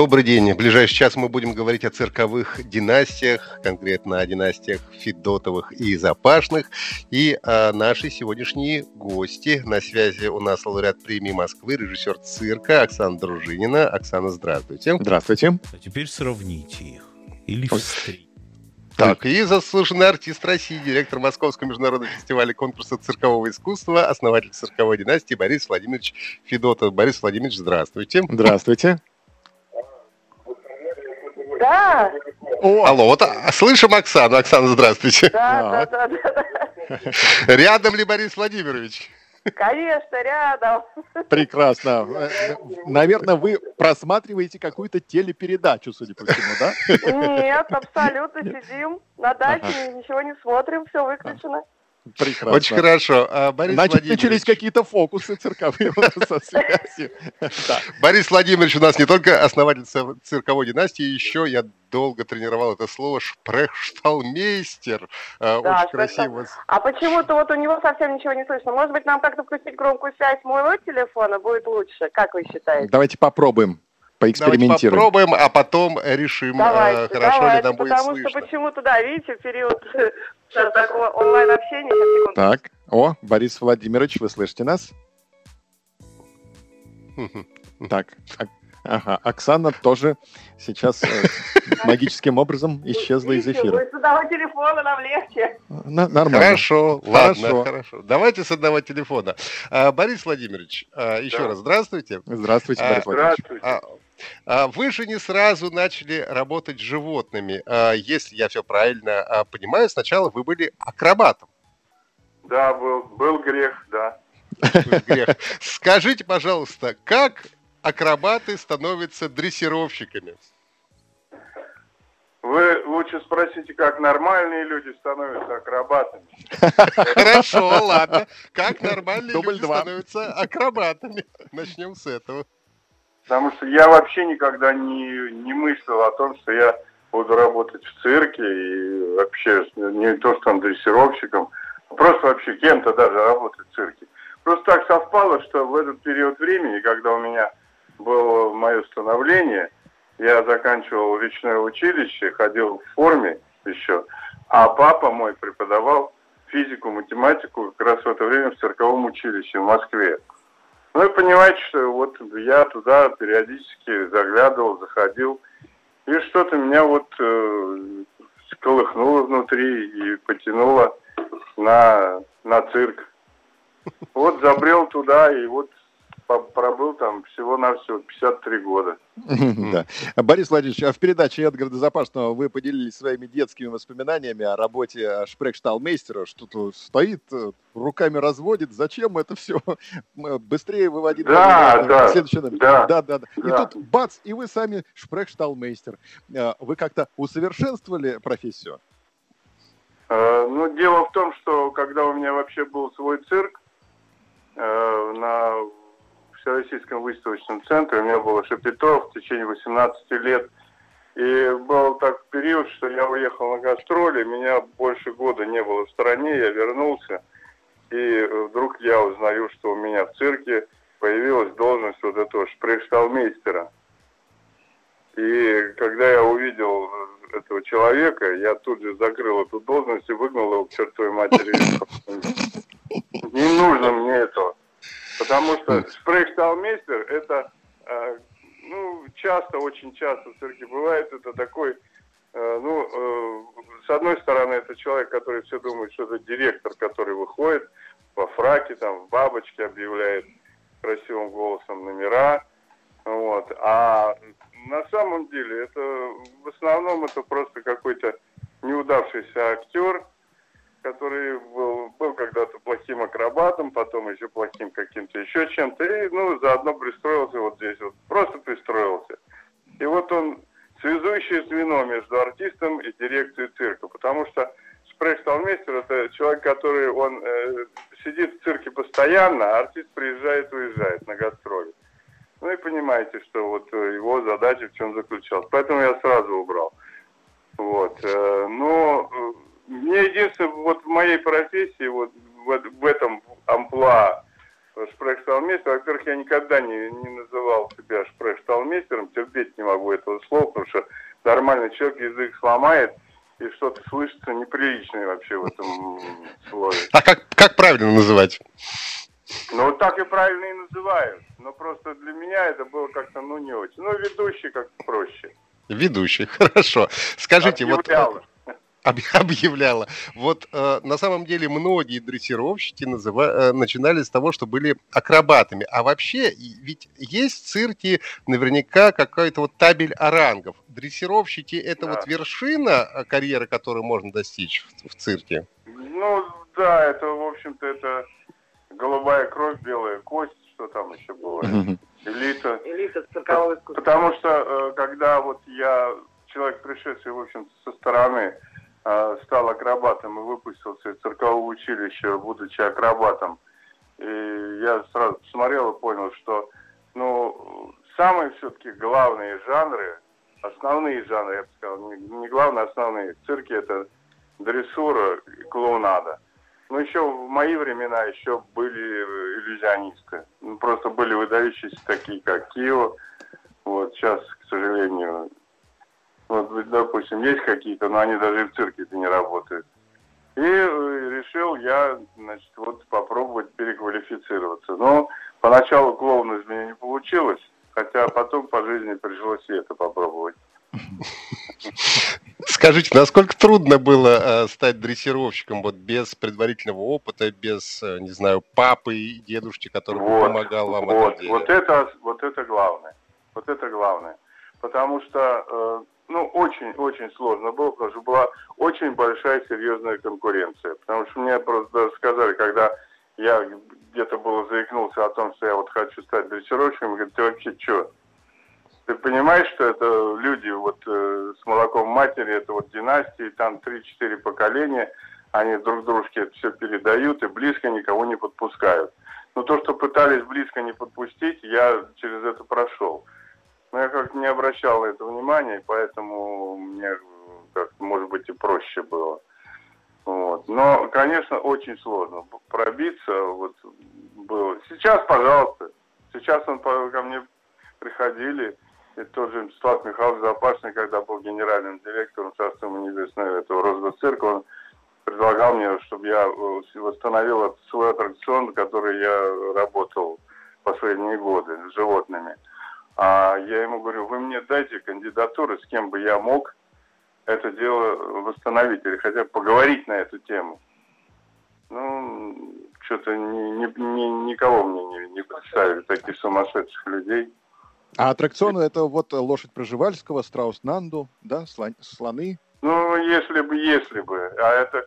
Добрый день. В ближайший час мы будем говорить о цирковых династиях, конкретно о династиях Федотовых и Запашных. И о нашей сегодняшней гости. На связи у нас лауреат премии Москвы, режиссер цирка Оксана Дружинина. Оксана, здравствуйте. Здравствуйте. А теперь сравните их. Или встретите. Так, и заслуженный артист России, директор Московского международного фестиваля конкурса циркового искусства, основатель цирковой династии Борис Владимирович Федотов. Борис Владимирович, здравствуйте. Здравствуйте. Да, О, Алло, вот а, слышим Оксану. Оксана, здравствуйте. да, да, да, да, Рядом ли Борис Владимирович? Конечно, рядом. прекрасно. Э, Наверное, вы просматриваете какую-то телепередачу, судя по всему, да? Нет, абсолютно сидим на даче, ничего не смотрим, все выключено. Прекрасно. Очень хорошо. А, Борис Значит, Владимирович, начались какие-то фокусы цирковые со связью. Борис Владимирович у нас не только основатель цир- цирковой династии, еще я долго тренировал это слово шпрехшталмейстер. А, Да, Очень красиво. А почему-то вот у него совсем ничего не слышно. Может быть, нам как-то включить громкую связь моего телефона будет лучше? Как вы считаете? Давайте попробуем, Давайте поэкспериментируем. попробуем, а потом решим, а, Давайте, хорошо ли давайте, нам будет потому что слышно. почему-то, да, видите, в период сейчас сейчас, секунду. Так, о, Борис Владимирович, вы слышите нас? Так, а- ага, Оксана тоже сейчас э, магическим образом исчезла из эфира. Вы с одного телефона нам легче. На- Нормально. Хорошо, ладно, Хорошо. хорошо. Давайте с одного телефона. А, Борис Владимирович, а, еще Да. раз здравствуйте. Здравствуйте, А, Борис Владимирович. Здравствуйте. А, Вы же не сразу начали работать с животными. А, Если я все правильно а, понимаю, сначала вы были акробатом. Да, был, был грех, да. Грех. Скажите, пожалуйста, как акробаты становятся дрессировщиками? Вы лучше спросите, как нормальные люди становятся акробатами. Хорошо, ладно. Как нормальные люди становятся акробатами? Начнем с этого. Потому что я вообще никогда не, не мыслил о том, что я буду работать в цирке и вообще не то, что там дрессировщиком, а просто вообще кем-то даже работать в цирке. Просто так совпало, что в этот период времени, когда у меня было мое становление, я заканчивал речное училище, ходил в форме еще, а папа мой преподавал физику, математику как раз в это время в цирковом училище в Москве. Ну и понимаете, что вот я туда периодически заглядывал, заходил, и что-то меня вот э, сколыхнуло внутри и потянуло на, на цирк. Вот забрел туда и вот пробыл там всего-навсего 53 года. Да. Борис Владимирович, а в передаче Эдгара Запашного вы поделились своими детскими воспоминаниями о работе шпрехшталмейстера, что то стоит, э, руками разводит. Зачем это все? Быстрее выводить. Да, да, следующий номер. да, да, да, да. И тут бац, и вы сами шпрехшталмейстер. Э, Вы как-то усовершенствовали профессию? Э, Ну, дело в том, что когда у меня вообще был свой цирк на Всероссийском выставочном центре, у меня было шапито в течение 18 лет, и был так период, что я уехал на гастроли, меня больше года не было в стране, я вернулся, и вдруг я узнаю, что у меня в цирке появилась должность вот этого шпрехшталмейстера. И когда я увидел этого человека, я тут же закрыл эту должность и выгнал его к чертовой матери. Не нужно мне этого. Потому что шпрехшталмейстер это, э, ну, часто, очень часто в цирке бывает, это такой, э, ну, э, с одной стороны, это человек, который все думает, что это директор, который выходит во фраке, там, в бабочке объявляет красивым голосом номера, вот, а на самом деле это в основном это просто какой-то неудавшийся актер, который был, был когда-то плохим акробатом, потом еще плохим каким-то еще чем-то, и ну, заодно пристроился вот здесь, вот просто пристроился. И вот он связующее звено между артистом и дирекцией цирка. Потому что шпрехсталмейстер это человек, который он э, сидит в цирке постоянно, а артист приезжает, уезжает на гастроли. Ну и понимаете, что вот э, его задача в чем заключалась. Поэтому я сразу убрал. Вот. э, Но э, мне единственное, вот в моей профессии, вот в, в этом амплуа шпрехсталмейстер, во-первых, я никогда не, не называл себя шпрехсталмейстером, терпеть не могу этого слова, потому что нормальный человек язык сломает, и что-то слышится неприличное вообще в этом слове. А как, как правильно называть? Ну, вот так и правильно и называют. Но просто для меня это было как-то, ну, не очень. Ну, ведущий как-то проще. Ведущий, хорошо. Скажите, вот... Объявляла. об- объявляла. Вот э, на самом деле многие дрессировщики называ- э, начинали с того, что были акробатами. А вообще, ведь есть в цирке наверняка какой-то вот табель о рангов. Дрессировщики это Да. вот вершина э, карьеры, которую можно достичь в, в цирке. Ну, да, это, в общем-то, это голубая кровь, белая кость, что там еще было, элита. Элита циркового искусства. Потому что, э, когда вот я, человек, пришедший, в общем со стороны, стал акробатом и выпустился из циркового училища, будучи акробатом, и я сразу посмотрел и понял, что, ну, самые все-таки главные жанры, основные жанры, я бы сказал, не, главные, а основные, в цирке это дрессура и клоунада. Ну, еще в мои времена еще были иллюзионисты. Ну, просто были выдающиеся такие, как Кио. Вот сейчас, к сожалению, вот, допустим, есть какие-то, но они даже и в цирке не работают. И э, решил я, значит, вот попробовать переквалифицироваться. Но поначалу клоун из меня не получилось, хотя потом по жизни пришлось и это попробовать. Скажите, насколько трудно было э, стать дрессировщиком вот без предварительного опыта, без, э, не знаю, папы и дедушки, который Вот, помогал вам вот, вот это, вот это главное. Вот это главное. Потому что, ну, очень-очень сложно было, потому что была очень большая серьезная конкуренция. Потому что мне просто даже сказали, когда я где-то было заикнулся о том, что я вот хочу стать дрессировщиком, говорят, ты вообще что? Ты понимаешь, что это люди вот э, с молоком матери, это вот династии, там 3-4 поколения, они друг дружке это все передают и близко никого не подпускают. Но то, что пытались близко не подпустить, я через это прошел. Но я как-то не обращал на это внимания, поэтому мне как может быть и проще было. Вот. Но, конечно, очень сложно пробиться. Вот было. Сейчас, пожалуйста, сейчас он ко мне приходили, и тот же Мстислав Михайлович Запашный, когда был генеральным директором Царства ему небесное этого Росгосцирка, он предлагал мне, чтобы я э, восстановил свой аттракцион, который я работал последние годы с животными. А я ему говорю, вы мне дайте кандидатуры, с кем бы я мог это дело восстановить или хотя бы поговорить на эту тему. Ну, что-то ни, ни- ни- никого мне не, не представили, таких сумасшедших людей. А аттракционы это вот лошадь Проживальского, страус Нанду, да, слон- слоны. Ну, если бы, если бы. А это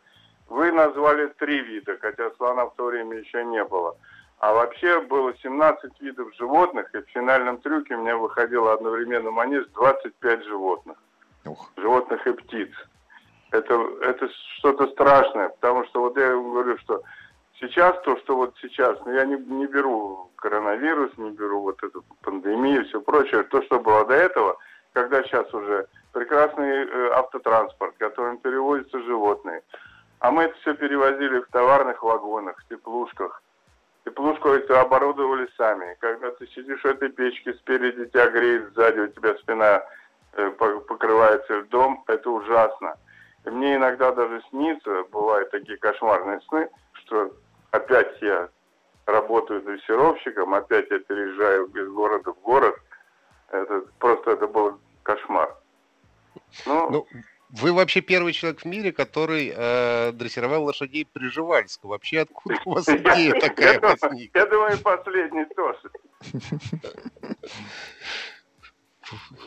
вы назвали три вида, хотя слона в то время еще не было. А вообще было 17 видов животных, и в финальном трюке у меня выходило одновременно манеж 25 животных. Ух. животных и птиц. Это, это что-то страшное, потому что вот я говорю, что сейчас то, что вот сейчас, ну я не, не беру коронавирус, не беру вот эту пандемию и все прочее, то, что было до этого, когда сейчас уже прекрасный э, автотранспорт, которым перевозятся животные, а мы это все перевозили в товарных вагонах, в теплушках. Теплушку эту оборудовали сами. Когда ты сидишь в этой печке, спереди тебя греет, сзади у тебя спина э, по- покрывается льдом, это ужасно. И мне иногда даже снится, бывают такие кошмарные сны, что опять я работаю дрессировщиком, опять я переезжаю из города в город. Это просто это был кошмар. Ну, Ну, вы вообще первый человек в мире, который э, дрессировал лошадей Приживальского. Вообще откуда у вас идея такая я, думаю, возникла? я думаю, последний тоже.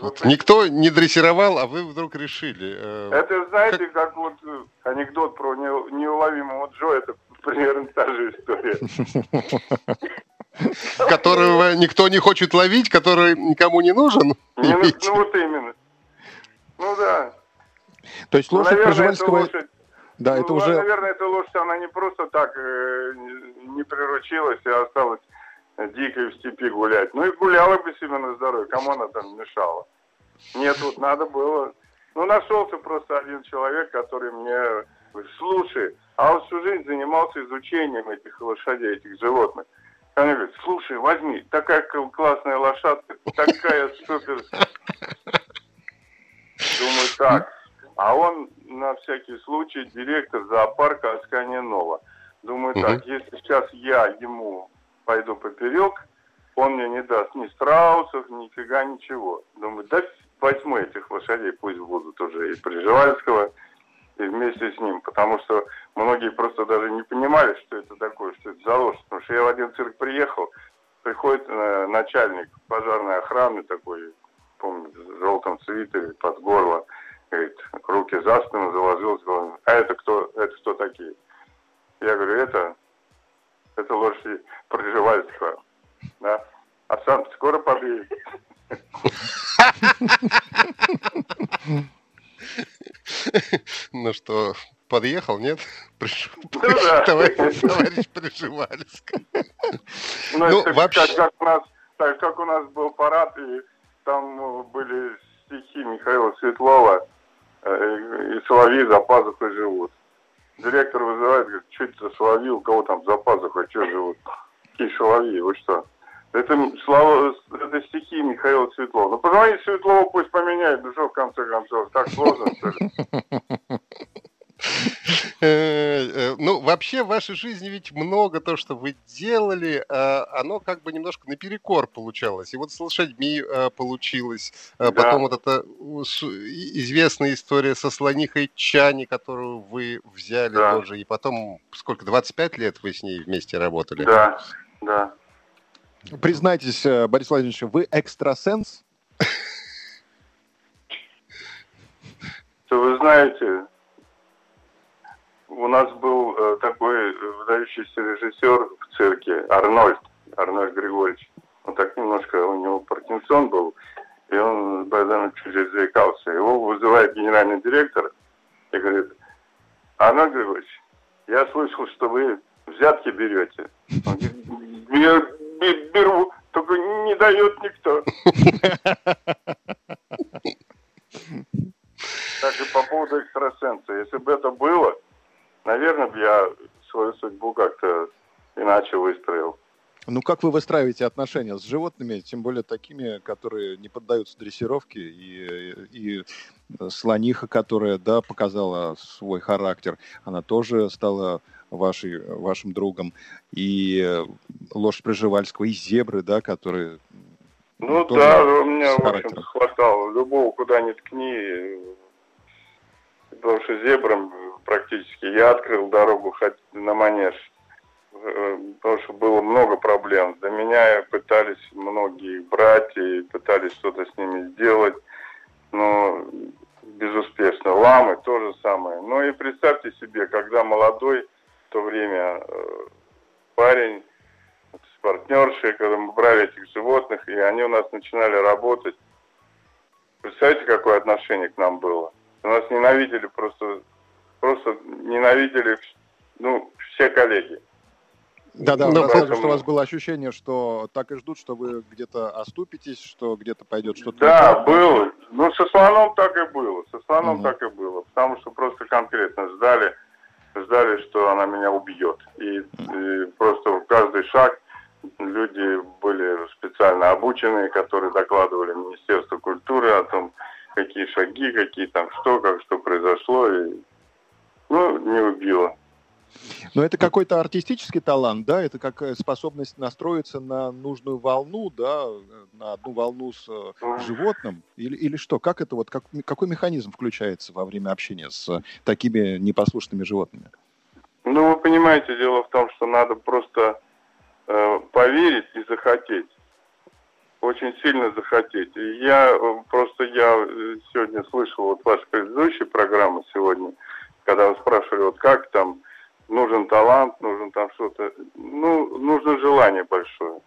Вот Никто не дрессировал, а вы вдруг решили. э, Это, знаете, как вот э, анекдот про не- неуловимого Джо, это примерно та же история. которого никто не хочет ловить, который никому не нужен. Не, ну, ну вот именно. Ну да. То есть Ну, лошадь наверное, Пржевальского... лошадь, Да, ну, это уже... Наверное, эта лошадь, она не просто так э, не- приручилась и осталась дикой в степи гулять. Ну и гуляла бы себе на здоровье. Кому она там мешала? Нет, вот надо было. Ну, нашелся просто один человек, который мне слушай, а он всю жизнь занимался изучением этих лошадей, этих животных. Мне говорит, слушай, возьми, такая классная лошадка, такая супер. Думаю, так. А он на всякий случай директор зоопарка Аскания Нова. Думаю, Мгм. так, если сейчас я ему пойду поперек, он мне не даст ни страусов, нифига ничего. Думаю, да возьму этих лошадей, пусть будут уже и Приживальского, и вместе с ним. Потому что многие просто даже не понимали, что это такое, что это за лошадь. Потому что я в один цирк приехал, приходит э, начальник пожарной охраны такой, помню, в желтом свитере, под горло, говорит, руки за спину заложил, сказал, а это кто, это кто такие? Я говорю, это, это лошади Пржевальского, да, а сам скоро подъедет. Ну что, подъехал, нет? Пришел, Ну да. товарищ, товарищ. Ну, Ну, это вообще- как, как у нас, так как у нас был парад, и там были стихи Михаила Светлова, и соловьи за пазухой живут. Директор вызывает, говорит, что это за соловьи, у кого там за пазухой, что живут? Какие соловьи, вы что? Это, слова, это стихи Михаила Светлова. Ну, позвоните Светлову, пусть поменяет, ну что, в конце концов, так сложно, что ли? Э, э, Ну, вообще в вашей жизни ведь много то, что вы делали, а, оно как бы немножко наперекор получалось. И вот с лошадьми а, получилось. А. Потом вот эта известная история со слонихой Чани, которую вы взяли тоже. И потом, сколько, 25 лет вы с ней вместе работали? Да, да. Признайтесь, э, Борис Владимирович, вы экстрасенс? То вы знаете, у нас был э, такой э, выдающийся режиссер в цирке Арнольд, Арнольд Григорьевич. Он так немножко, у него Паркинсон был, и он постоянно чуть-чуть заикался. Его вызывает генеральный директор и говорит, Арнольд Григорьевич, я слышал, что вы взятки берете. Он говорит, «Я бе- беру, только не дает никто. Так и по поводу экстрасенса. Если бы это было, наверное, бы я свою судьбу как-то иначе выстроил. Ну, как вы выстраиваете отношения с животными, тем более такими, которые не поддаются дрессировке, и, и слониха, которая, да, показала свой характер, она тоже стала вашей, вашим другом, и лошадь Пржевальского, и зебры, да, которые... Ну да, у меня, в общем хватало. Любого куда ни ткни. Потому что зебрам практически я открыл дорогу на манеж. Э, Потому что было много проблем. До меня пытались многие брать и пытались что-то с ними сделать. Но безуспешно. Ламы то же самое. Ну и представьте себе, когда молодой, в то время э, парень с партнершей, когда мы брали этих животных, и они у нас начинали работать. Представляете, какое отношение к нам было? Нас ненавидели просто, просто ненавидели, ну, все коллеги. Да-да, Ну, рассказывали, поэтому- что у вас было ощущение, что так и ждут, что вы где-то оступитесь, что где-то пойдет что-то... Да, не было. Ну, со слоном так и было. Со слоном Мгм. так и было. Потому что просто конкретно ждали, ждали, что она меня убьет. И, и просто в каждый шаг люди были специально обученные, которые докладывали Министерству культуры о том, какие шаги, какие там что, как что произошло. И, ну, не убило. Но это какой-то артистический талант, да, это как э, способность настроиться на нужную волну, да, э, на одну волну с э, животным, или, или что? Как это вот, как, какой механизм включается во время общения с такими непослушными животными? Ну, вы понимаете, дело в том, что надо просто э, поверить и захотеть. Очень сильно захотеть. И я просто, я сегодня слышал вот ваши предыдущие программы сегодня, когда спрашивали, вот как там, нужен талант, нужен там что-то. Ну, нужно желание большое.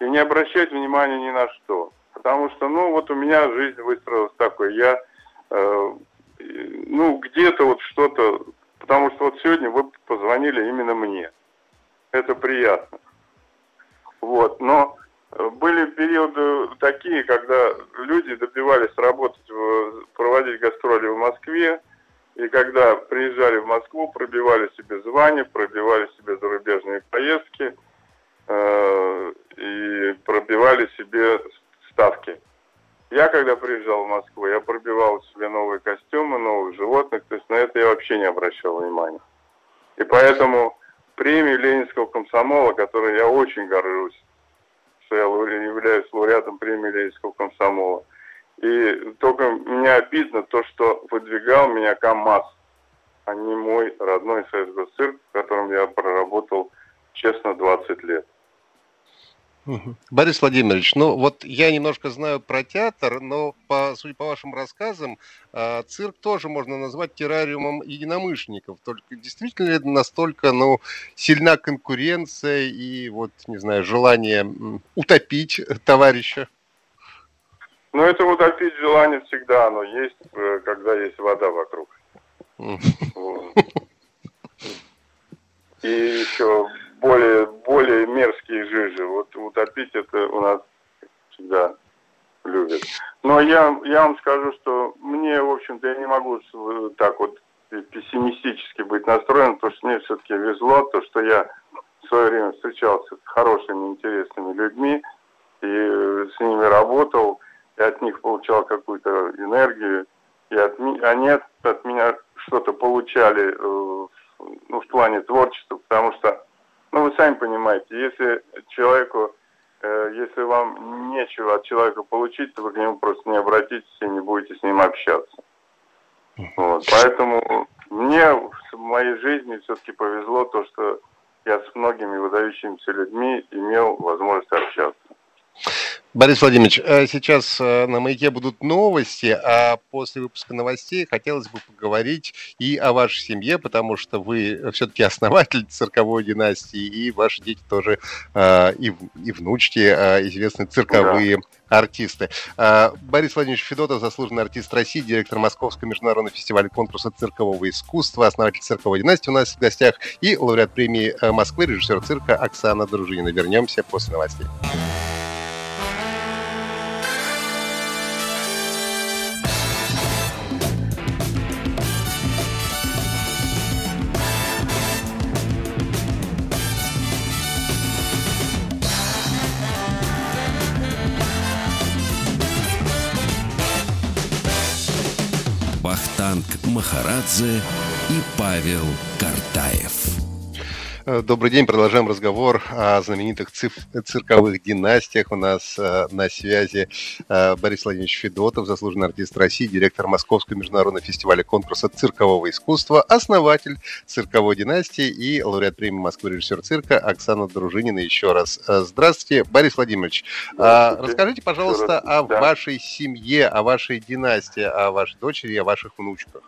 И не обращать внимания ни на что. Потому что, ну, вот у меня жизнь выстроилась такой. Я э, ну, где-то вот что-то, потому что вот сегодня вы позвонили именно мне. Это приятно. Вот, но были периоды такие, когда люди добивались работать, проводить гастроли в Москве, и когда приезжали в Москву, пробивали себе звания, пробивали себе зарубежные поездки э, и пробивали себе ставки. Я, когда приезжал в Москву, я пробивал себе новые костюмы, новых животных, то есть на это я вообще не обращал внимания. И поэтому премию Ленинского комсомола, которой я очень горжусь, что я являюсь лауреатом премии Ленинского комсомола. И только мне обидно то, что выдвигал меня КАМАЗ, а не мой родной Советский в котором я проработал, честно, 20 лет. Борис Владимирович, ну вот я немножко знаю про театр, но по, судя по вашим рассказам, а, цирк тоже можно назвать террариумом единомышленников. Только действительно ли настолько ну, сильна конкуренция и вот, не знаю, желание утопить товарища? Ну, это утопить желание всегда, оно есть, э, когда есть вода вокруг. И еще более, более мерзкие жижи. Вот утопить это у нас всегда любят. Но я, я вам скажу, что мне, в общем-то, я не могу так вот пессимистически быть настроен, потому что мне все-таки везло, то, что я в свое время встречался с хорошими, интересными людьми и с ними работал, и от них получал какую-то энергию, и от, они от, от меня что-то получали э, ну, в плане творчества, потому что ну, вы сами понимаете, если человеку, э, если вам нечего от человека получить, то вы к нему просто не обратитесь и не будете с ним общаться. Вот. Поэтому мне в моей жизни все-таки повезло то, что я с многими выдающимися людьми имел возможность общаться. Борис Владимирович, э, сейчас э, на «Маяке» будут новости, а после выпуска новостей хотелось бы поговорить и о вашей семье, потому что вы все-таки основатель цирковой династии, и ваши дети тоже, э, и, и внучки, известные цирковые да. артисты. Борис Владимирович Федотов, заслуженный артист России, директор Московского международного фестиваля конкурса циркового искусства, основатель цирковой династии у нас в гостях, и лауреат премии Москвы, режиссер цирка Оксана Дружинина. Вернемся после новостей. Махарадзе и Павел Картаев. Э, добрый день, продолжаем разговор о знаменитых циф- цирковых династиях. У нас э, на связи э, Борис Владимирович Федотов, заслуженный артист России, директор Московского международного фестиваля конкурса циркового искусства, основатель цирковой династии и лауреат премии Москвы режиссер цирка Оксана Дружинина. Еще раз э, здравствуйте. Борис Владимирович, э, расскажите, пожалуйста, о да. вашей семье, о вашей династии, о вашей дочери, о ваших внучках.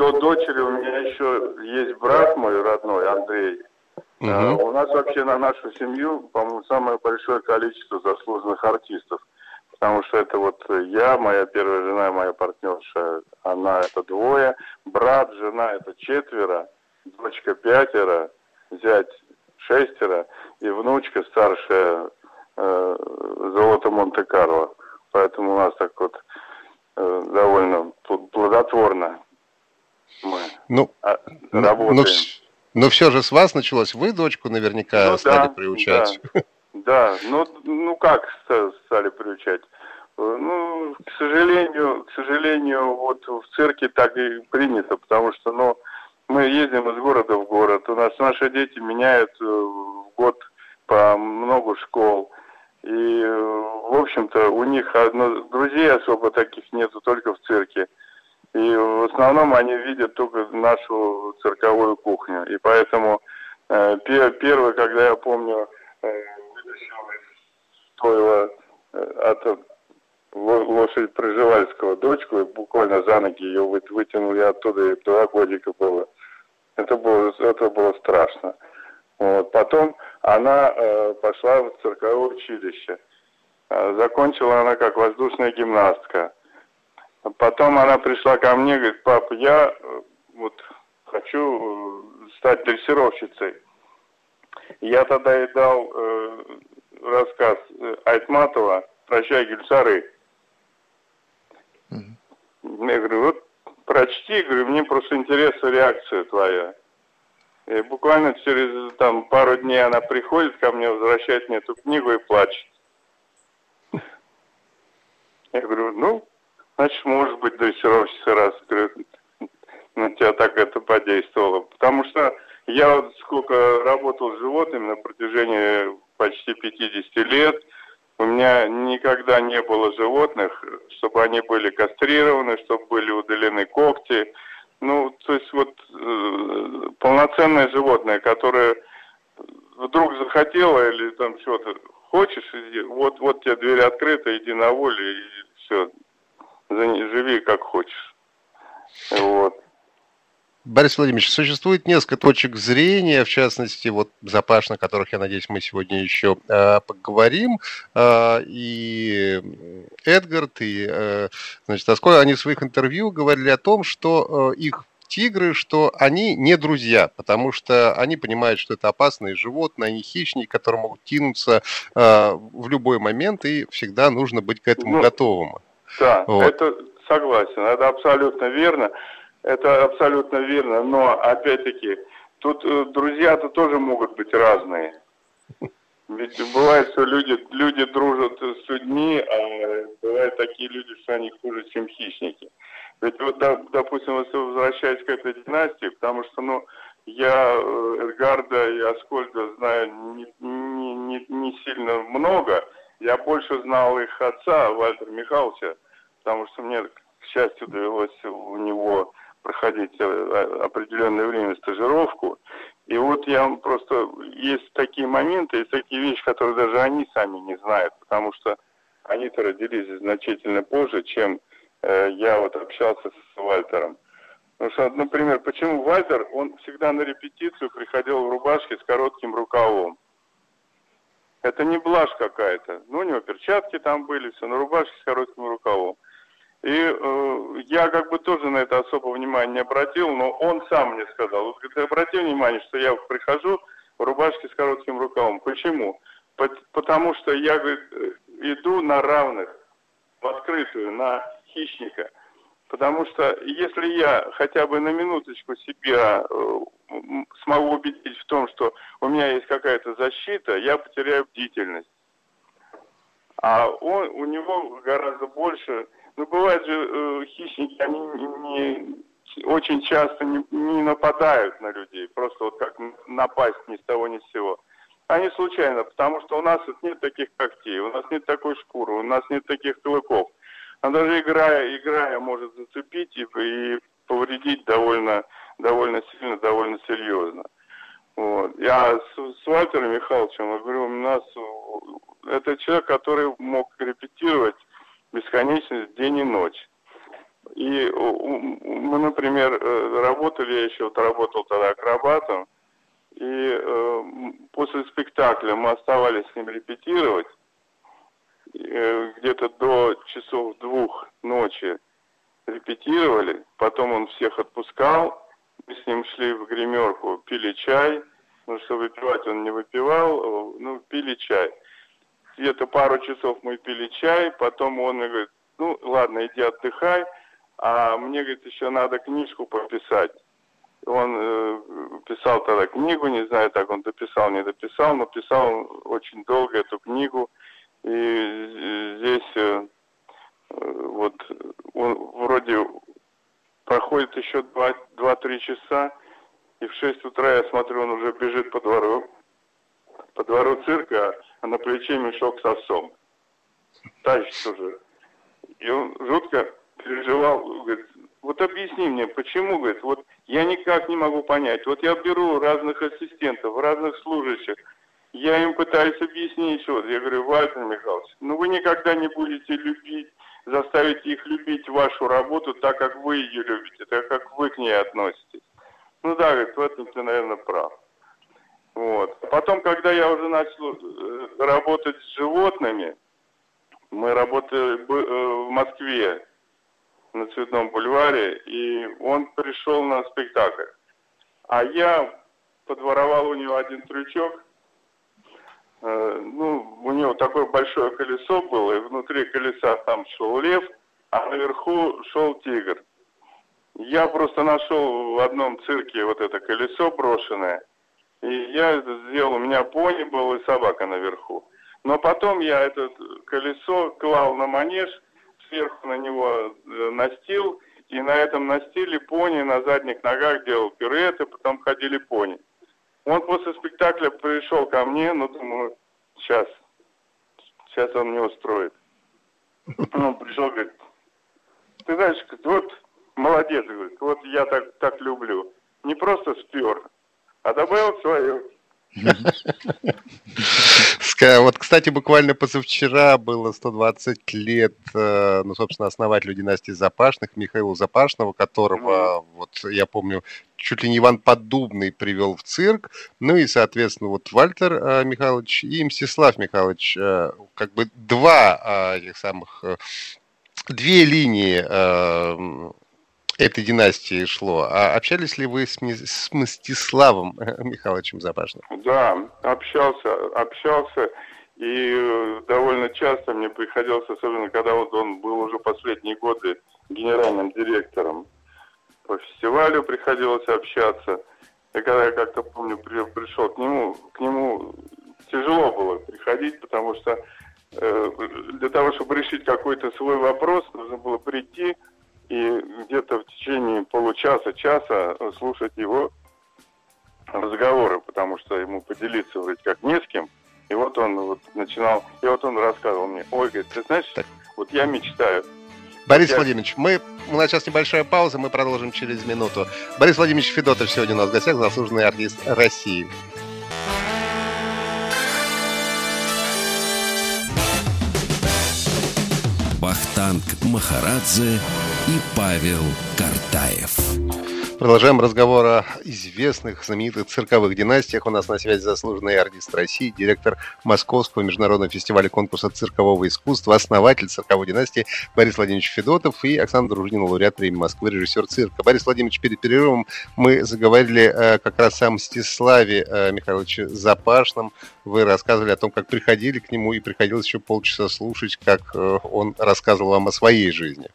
До, до дочери у меня еще есть брат мой родной, Андрей. Угу. А, у нас вообще на нашу семью, по-моему, самое большое количество заслуженных артистов. Потому что это вот я, моя первая жена, моя партнерша, она это двое, брат, жена это четверо, дочка пятеро, зять шестеро и внучка старшая э, золото Монте-Карло. Поэтому у нас так вот Э, довольно плодотворно мы ну, а, работаем. Но, но все же с вас началось. Вы дочку наверняка ну, стали да, приучать. Да, да. Ну, ну как стали приучать? Э, ну, к сожалению, к сожалению, вот в цирке так и принято, потому что, ну, мы ездим из города в город. У нас наши дети меняют э, в год по много школ. И, в общем-то, у них одно, друзей особо таких нету только в цирке. И в основном они видят только нашу цирковую кухню. И поэтому э, первый, когда я помню, э, из э, от лошадь Проживальского дочку, и буквально за ноги ее вытянули оттуда, и два годика было. Это было, это было страшно. Вот. Потом она э, пошла в цирковое училище. Э, закончила она как воздушная гимнастка. Потом она пришла ко мне, говорит, папа, я э, вот хочу э, стать дрессировщицей. Я тогда ей дал э, рассказ э, Айтматова «Прощай, Гюльсары». Mm-hmm. Я говорю, вот прочти, говорю, мне просто интересна реакция твоя. И буквально через там пару дней она приходит ко мне, возвращает мне эту книгу и плачет. Я говорю, ну, значит, может быть, дрессировщица раз. Говорю, на тебя так это подействовало. Потому что я вот сколько работал с животными на протяжении почти 50 лет, у меня никогда не было животных, чтобы они были кастрированы, чтобы были удалены когти. Ну, то есть вот э, полноценное животное, которое вдруг захотело или там что-то хочешь, вот, вот тебе дверь открыта, иди на волю и все, живи как хочешь. Вот. Борис Владимирович, существует несколько точек зрения, в частности, вот Запаш, о которых, я надеюсь, мы сегодня еще э, поговорим, э, и Эдгард, и, э, значит, Асколь, они в своих интервью говорили о том, что э, их тигры, что они не друзья, потому что они понимают, что это опасные животные, они хищники, которые могут кинуться э, в любой момент, и всегда нужно быть к этому ну, готовым. Да, вот. это согласен, это абсолютно верно. Это абсолютно верно, но опять-таки тут э, друзья-то тоже могут быть разные. Ведь бывает, что люди, люди дружат с людьми, а бывают такие люди, что они хуже, чем хищники. Ведь вот, допустим, если возвращаясь к этой династии, потому что, ну, я Эдгарда и Аскольда знаю не, не, не, не сильно много, я больше знал их отца, Вальтера Михайловича, потому что мне, к счастью, довелось у него проходить э, определенное время стажировку. И вот я просто... Есть такие моменты, есть такие вещи, которые даже они сами не знают, потому что они-то родились значительно позже, чем э, я вот общался с Вальтером. Потому что, например, почему Вальтер, он всегда на репетицию приходил в рубашке с коротким рукавом. Это не блажь какая-то. Ну, у него перчатки там были, все, на рубашке с коротким рукавом. И э, я как бы тоже на это особо внимания не обратил, но он сам мне сказал, вот ты обрати внимание, что я прихожу в рубашке с коротким рукавом. Почему? Потому что я, говорит, э, иду на равных, в открытую, на хищника. Потому что если я хотя бы на минуточку себя э, смогу убедить в том, что у меня есть какая-то защита, я потеряю бдительность. А он, у него гораздо больше ну, бывают же э, хищники, они не, очень часто не, не нападают на людей, просто вот как напасть ни с того ни с сего. Они случайно, потому что у нас вот нет таких когтей, у нас нет такой шкуры, у нас нет таких клыков. А даже играя, играя может зацепить и, и повредить довольно, довольно сильно, довольно серьезно. Вот. Я с, с Вальтером Михайловичем, говорю, у нас это человек, который мог репетировать бесконечность день и ночь. И мы, например, э, работали, я еще вот работал тогда акробатом, и э, после спектакля мы оставались с ним репетировать, где-то до часов двух ночи репетировали, потом он всех отпускал, мы с ним шли в гримерку, пили чай, ну что выпивать он не выпивал, ну пили чай где-то пару часов мы пили чай, потом он мне говорит, ну ладно, иди отдыхай, а мне, говорит, еще надо книжку пописать. Он э, писал тогда книгу, не знаю, так он дописал, не дописал, но писал очень долго эту книгу. И здесь э, вот он вроде проходит еще 2-3 часа, и в 6 утра я смотрю, он уже бежит по двору, по двору цирка, а на плече мешок с овсом. Тащится уже. И он жутко переживал, говорит, вот объясни мне, почему, говорит, вот я никак не могу понять. Вот я беру разных ассистентов, разных служащих, я им пытаюсь объяснить, вот, я говорю, Вальтер Михайлович, ну вы никогда не будете любить, заставите их любить вашу работу так, как вы ее любите, так, как вы к ней относитесь. Ну да, говорит, в этом ты, наверное, прав. Вот. Потом, когда я уже начал э, работать с животными, мы работали э, в Москве, на Цветном бульваре, и он пришел на спектакль. А я подворовал у него один трючок. Э, ну, у него такое большое колесо было, и внутри колеса там шел лев, а наверху шел тигр. Я просто нашел в одном цирке вот это колесо брошенное, и я это сделал, у меня пони был и собака наверху. Но потом я это колесо клал на манеж, сверху на него э, настил, и на этом настиле пони на задних ногах делал пируэты, потом ходили пони. Он после спектакля пришел ко мне, ну, думаю, сейчас, сейчас он мне устроит. Он пришел, говорит, ты знаешь, вот молодец, говорит, вот я так, так люблю. Не просто спер, а добавил свое. Вот, кстати, буквально позавчера было 120 лет, э, ну, собственно, основателю династии Запашных, Михаилу Запашного, которого, вот, я помню, чуть ли не Иван Поддубный привел в цирк, ну и, соответственно, вот Вальтер э, Михайлович и Мстислав Михайлович, э, как бы два этих самых, две линии этой династии шло. А общались ли вы с, с Мстиславом Михайловичем Запашным? Да, общался, общался. И э, довольно часто мне приходилось, особенно когда вот он был уже последние годы генеральным директором по фестивалю, приходилось общаться. И когда я как-то помню, пришел к нему, к нему тяжело было приходить, потому что э, для того, чтобы решить какой-то свой вопрос, нужно было прийти, и где-то в течение получаса-часа слушать его разговоры, потому что ему поделиться вроде как не с кем. И вот он вот начинал, и вот он рассказывал мне, ой, говорит, ты знаешь, так. вот я мечтаю. Борис я... Владимирович, мы, у нас сейчас небольшая пауза, мы продолжим через минуту. Борис Владимирович Федотов сегодня у нас в гостях, заслуженный артист России. Бахтанг Махарадзе и Павел Картаев. Продолжаем разговор о известных, знаменитых цирковых династиях. У нас на связи заслуженный артист России, директор Московского международного фестиваля конкурса циркового искусства, основатель цирковой династии Борис Владимирович Федотов и Оксана Дружнина, лауреат премии Москвы, режиссер цирка. Борис Владимирович, перед перерывом мы заговорили э, как раз о Мстиславе э, Михайловиче Запашном. Вы рассказывали о том, как приходили к нему, и приходилось еще полчаса слушать, как э, он рассказывал вам о своей жизни.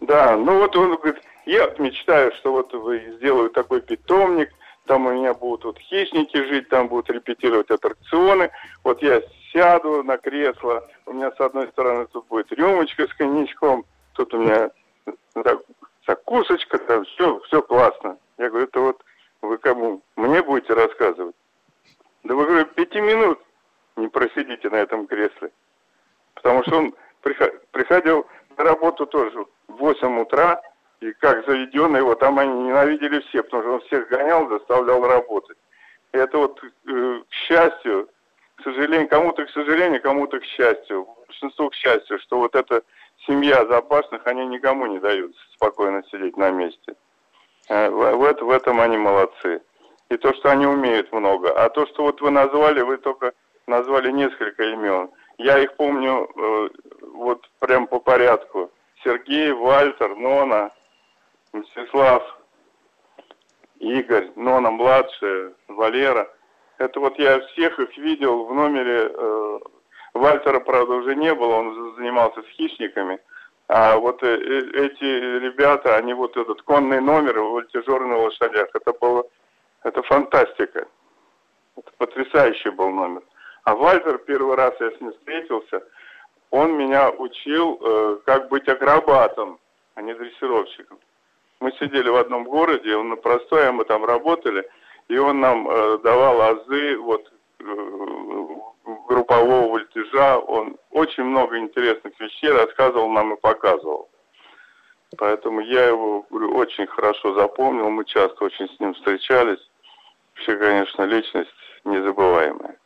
Да, ну вот он говорит, я мечтаю, что вот вы сделаю такой питомник, там у меня будут вот хищники жить, там будут репетировать аттракционы. Вот я сяду на кресло, у меня с одной стороны тут будет рюмочка с коньячком, тут у меня так, закусочка, там все, все классно. Я говорю, это вот вы кому? Мне будете рассказывать? Да вы, говорю, пяти минут не просидите на этом кресле. Потому что он приходил на работу тоже в 8 утра, и как заведенный его, там они ненавидели все, потому что он всех гонял, заставлял работать. И это вот, э, к счастью, к сожалению, кому-то к сожалению, кому-то к счастью, большинству к счастью, что вот эта семья запасных, они никому не дают спокойно сидеть на месте. Э, в, в, этом они молодцы. И то, что они умеют много. А то, что вот вы назвали, вы только назвали несколько имен. Я их помню э, вот прям по порядку. Сергей, Вальтер, Нона, Мстислав, Игорь, Нона младшая, Валера. Это вот я всех их видел в номере. Э, Вальтера, правда, уже не было, он занимался с хищниками. А вот э, э, эти ребята, они вот этот конный номер, вольтежеры на лошадях, это было, это фантастика. Это потрясающий был номер. А Вальтер, первый раз я с ним встретился, он меня учил, э, как быть акробатом, а не дрессировщиком. Мы сидели в одном городе, он на простое, мы там работали, и он нам э, давал азы вот э, группового вольтежа. Он очень много интересных вещей рассказывал нам и показывал. Поэтому я его говорю, очень хорошо запомнил, мы часто очень с ним встречались. Вообще, конечно, личность незабываемая.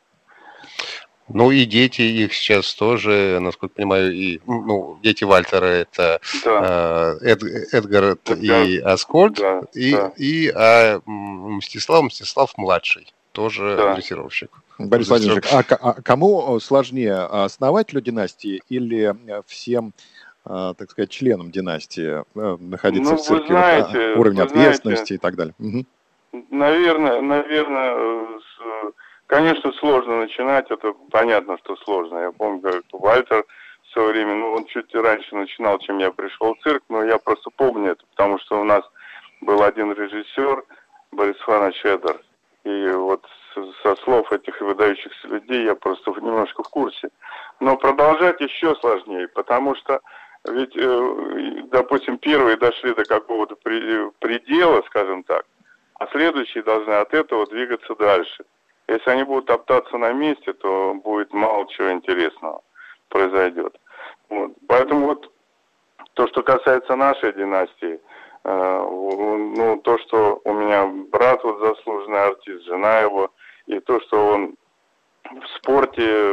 Ну и дети их сейчас тоже, насколько понимаю, и ну, дети Вальтера это да. э, Эд, Эдгар да. и Аскольд, да. и, да. и а, Мстислав, Мстислав младший, тоже да. дрессировщик. Борис Владимирович, а, а кому сложнее, основателю династии или всем а, так сказать, членом династии, э, находиться Ну, в церкви, знаете, а, уровень ответственности знаете. и так далее. Мгм. Наверное, наверное, э, с- э, конечно, сложно начинать, это понятно, что сложно. Я помню, как Вальтер в свое время, ну, он чуть раньше начинал, чем я пришел в цирк, но я просто помню это, потому что у нас был один режиссер, Борис Иванович Эдер, и вот со слов этих выдающихся людей я просто немножко в курсе. Но продолжать еще сложнее, потому что ведь, э, допустим, первые дошли до какого-то предела, скажем так, а следующие должны от этого двигаться дальше. Если они будут топтаться на месте, то будет мало чего интересного произойдет. Вот. Поэтому вот то, что касается нашей династии, э, ну, то, что у меня брат вот заслуженный артист, жена его, и то, что он в спорте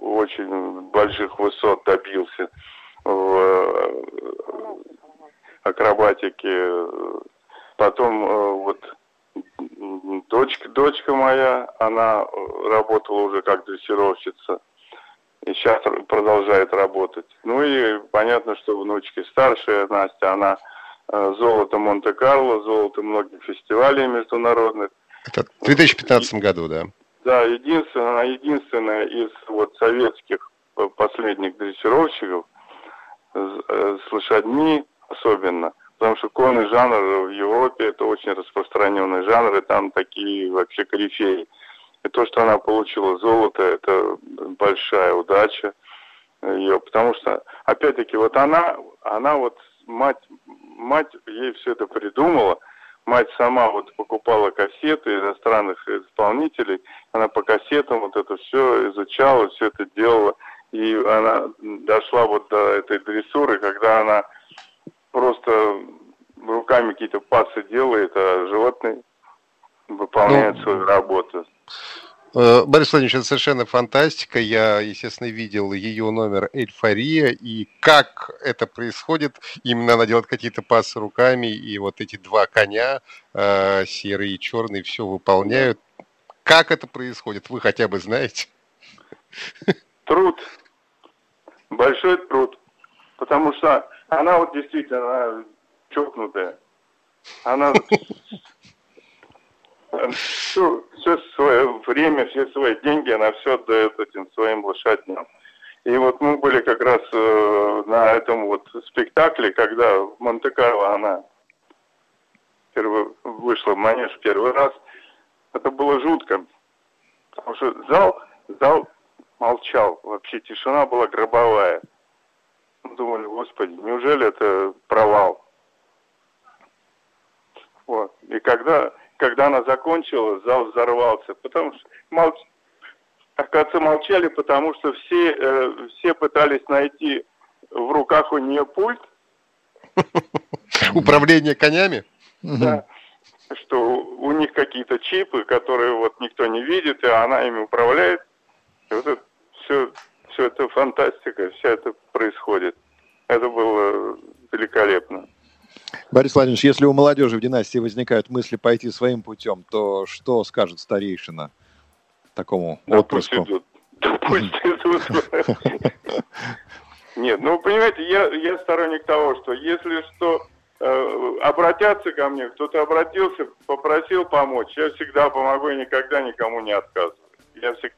очень больших высот добился, в э, акробатике, потом э, вот дочка, дочка моя, она э, работала уже как дрессировщица и сейчас продолжает работать. Ну и понятно, что внучки старшая Настя, она э, золото Монте-Карло, золото многих фестивалей международных. Это в 2015 году, да. Да, единственная, она единственная из вот советских э, последних дрессировщиков с лошадьми особенно, потому что конный жанр в Европе это очень распространенный жанр, и там такие вообще корифеи. И то, что она получила золото, это большая удача ее, потому что, опять-таки, вот она, она вот, мать, мать ей все это придумала, мать сама вот покупала кассеты иностранных исполнителей, она по кассетам вот это все изучала, все это делала, и она дошла вот до этой дрессуры, когда она просто руками какие-то пасы делает, а животные выполняют Ну, свою работу. Э, Борис Владимирович, это совершенно фантастика. Я, естественно, видел ее номер «Эльфория», и как это происходит. Именно она делает какие-то пасы руками, и вот эти два коня, э, серый и черный, все выполняют. Как это происходит, вы хотя бы знаете? Труд. Большой труд. Потому что она вот действительно она чокнутая. Она все, все свое время, все свои деньги она все отдает этим своим лошадям. И вот мы были как раз э, на этом вот спектакле, когда в Монте-Карло она первый, вышла в манеж первый раз. Это было жутко. Потому что зал, зал молчал. Вообще тишина была гробовая. Думали, господи, неужели это провал? Вот. И когда, когда она закончила, зал взорвался. Потому что молч... оказывается, молчали, потому что все, э, все пытались найти в руках у нее пульт, Управление конями? да, что у них какие-то чипы, которые вот никто не видит, и она ими управляет. И вот это все, все это фантастика, все это происходит. Это было великолепно. Борис Владимирович, если у молодежи в династии возникают мысли пойти своим путем, то что скажет старейшина такому Да пусть отпрыску? идут. Да пусть идут. Нет, ну, понимаете, я, я сторонник того, что если что, э, обратятся ко мне, кто-то обратился, попросил помочь, я всегда помогу и никогда никому не отказываю. Я всег-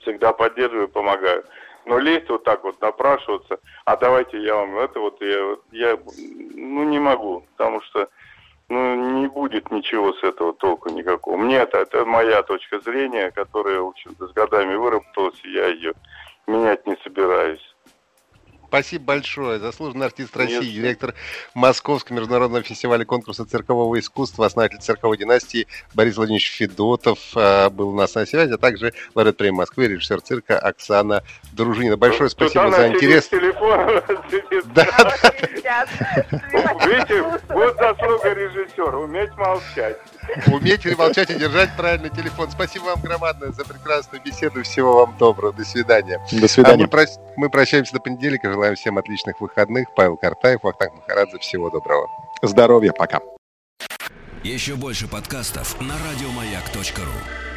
всегда поддерживаю помогаю. Но лезть вот так вот, напрашиваться, а давайте я вам это вот, я, я ну, не могу, потому что ну, не будет ничего с этого толку никакого. Мне это, это моя точка зрения, которая, в общем-то, с годами выработалась, и я ее менять не собираюсь. Спасибо большое. Заслуженный артист России, Нет. директор Московского международного фестиваля конкурса циркового искусства, основатель цирковой династии Борис Владимирович Федотов э, был у нас на связи, а также лауреат премии Москвы, режиссер цирка Оксана Дружинина. Большое Тут спасибо за интерес. Да, да. Видите, вот заслуга режиссера, уметь молчать. Уметь молчать и держать правильный телефон. Спасибо вам громадное за прекрасную беседу. Всего вам доброго. До свидания. До А мы, свидания. прос- мы прощаемся до понедельника. Желаем всем отличных выходных. Павел Картаев, Вахтанг Махарадзе. Всего доброго. Здоровья, пока. Еще больше подкастов на радиомаяк.ру.